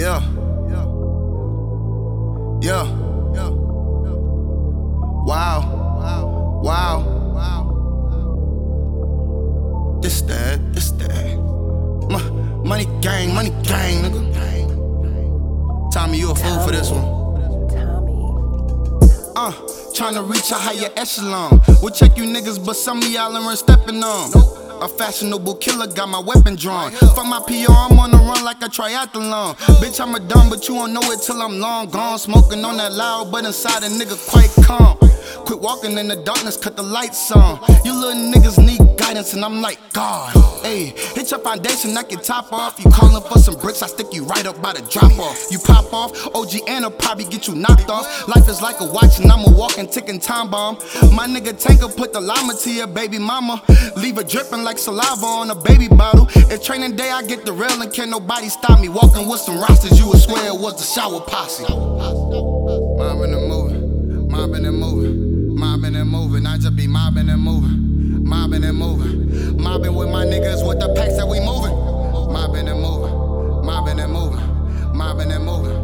Yeah. Yeah. Yeah. Wow. Wow. This that, this that. M- money gang, money gang, nigga. Tommy, you a fool for this one. Uh, tryna reach a higher echelon. We'll check you niggas, but some of y'all aren't stepping on. A fashionable killer got my weapon drawn. Fuck my PR, I'm on the run like a triathlon. Bitch, I'm a dumb, but you won't know it till I'm long gone. Smoking on that loud, but inside a nigga quite calm. Walking in the darkness, cut the lights on. You little niggas need guidance, and I'm like, God. Hey, hit your foundation, knock your top off. You callin' for some bricks, I stick you right up by the drop off. You pop off, OG and Anna probably get you knocked off. Life is like a watch, and I'm a walking, ticking time bomb. My nigga Tanker put the llama to your baby mama. Leave her dripping like saliva on a baby bottle. It's training day, I get the rail, and can't nobody stop me. Walking with some rosters, you would swear it was the shower posse. Mobbing and moving, mobbing and moving, mobbing and moving. I just be mobbing and moving, mobbing and moving, mobbing with my niggas with the packs that we moving, mobbing and moving, mobbing and moving, mobbing and moving,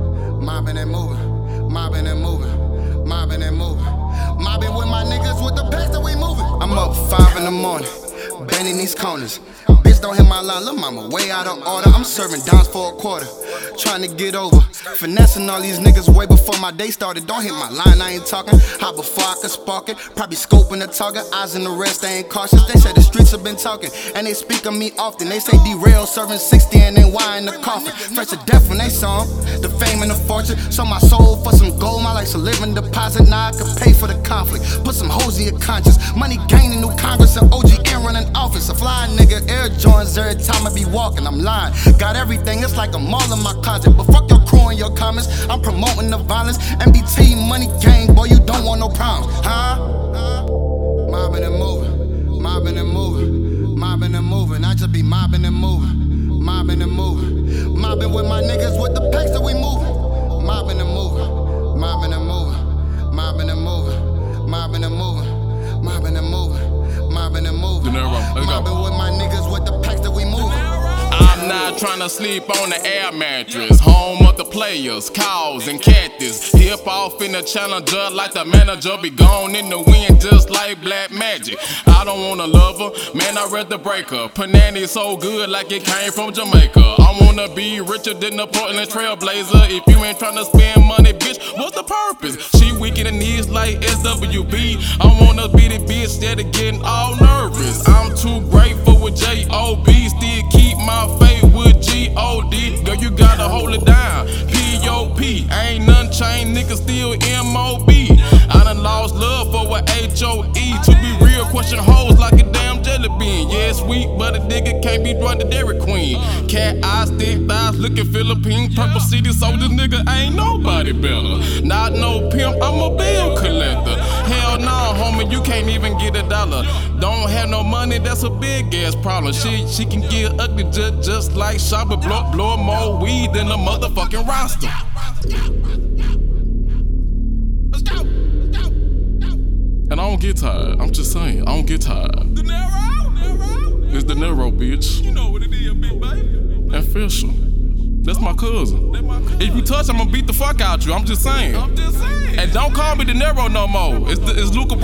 mobbing and moving, mobbing and moving, mobbing and moving, mobbing with my niggas with the packs that we moving. I'm up five in the morning, bending these corners. Bitch, don't hit my line, lil' mama, way out of order. I'm serving downs for a quarter, trying to get over. Finessing all these niggas way before my day started. Don't hit my line, I ain't talking. How before I could spark it. Probably scoping the target, eyes in the rest, they ain't cautious. They say the streets have been talking, and they speak of me often. They say derail, serving 60 and then why in the coffin. Fresh to death when they saw 'em. The fame and the fortune. Sold my soul for some gold, my life's a living deposit. Now I can pay for the conflict. Put some hoes in your conscience. Money gaining new Congress and OG running office. A fly nigga, Air Jordans every time I be walking. I'm lying. Got everything, it's like a mall in my closet. But fuck your crew and your comments. I'm promoting the violence. MBT money gang, boy, you don't want no problems, huh? Mobbing and moving, mobbing and moving, mobbing and moving. I just be mobbing and moving, mobbing and moving, mobbing with my niggas with the mobbing and moving, Dinero, let's mobbing with my niggas with the packs that we moving. I'm not trying to sleep on the air mattress. Home of the players, cows and cactus. Hip off in the challenger like the manager. Be gone in the wind just like black magic. I don't wanna love her, man, I read the break her. Panani so good like it came from Jamaica. I wanna be richer than the Portland Trailblazer. If you ain't tryna spend money, bitch, what's the purpose? She weak in the knees like SWB. I wanna be the bitch that getting all nervous. Too grateful with J.O.B. Still keep my faith with G.O.D. Girl, you gotta hold it down. P.O.P. Ain't none chain, nigga still M-O-B. I done lost love for a H.O.E. To be real, question hoes like a damn jelly bean. Yeah, sweet, but a nigga can't be run the Dairy Queen. Cat eyes, thick thighs, looking Philippine. Purple city, so this nigga ain't nobody better. Not no pimp, I'm a bill collector. Hell nah, you can't even get a dollar. Don't have no money, that's a big ass problem. She she can get ugly just, just like Shabba blow, blow more weed than a motherfucking roster. Let's go. Let's go. And I don't get tired. I'm just saying, I don't get tired. Dinero, Niro. It's the Nero, bitch. You know what it is, big baby. Official. That's my cousin. That my cousin. If you touch, I'm gonna beat the fuck out you. I'm just saying. I'm just saying. And don't call me Dinero no more. It's, the, it's Luca.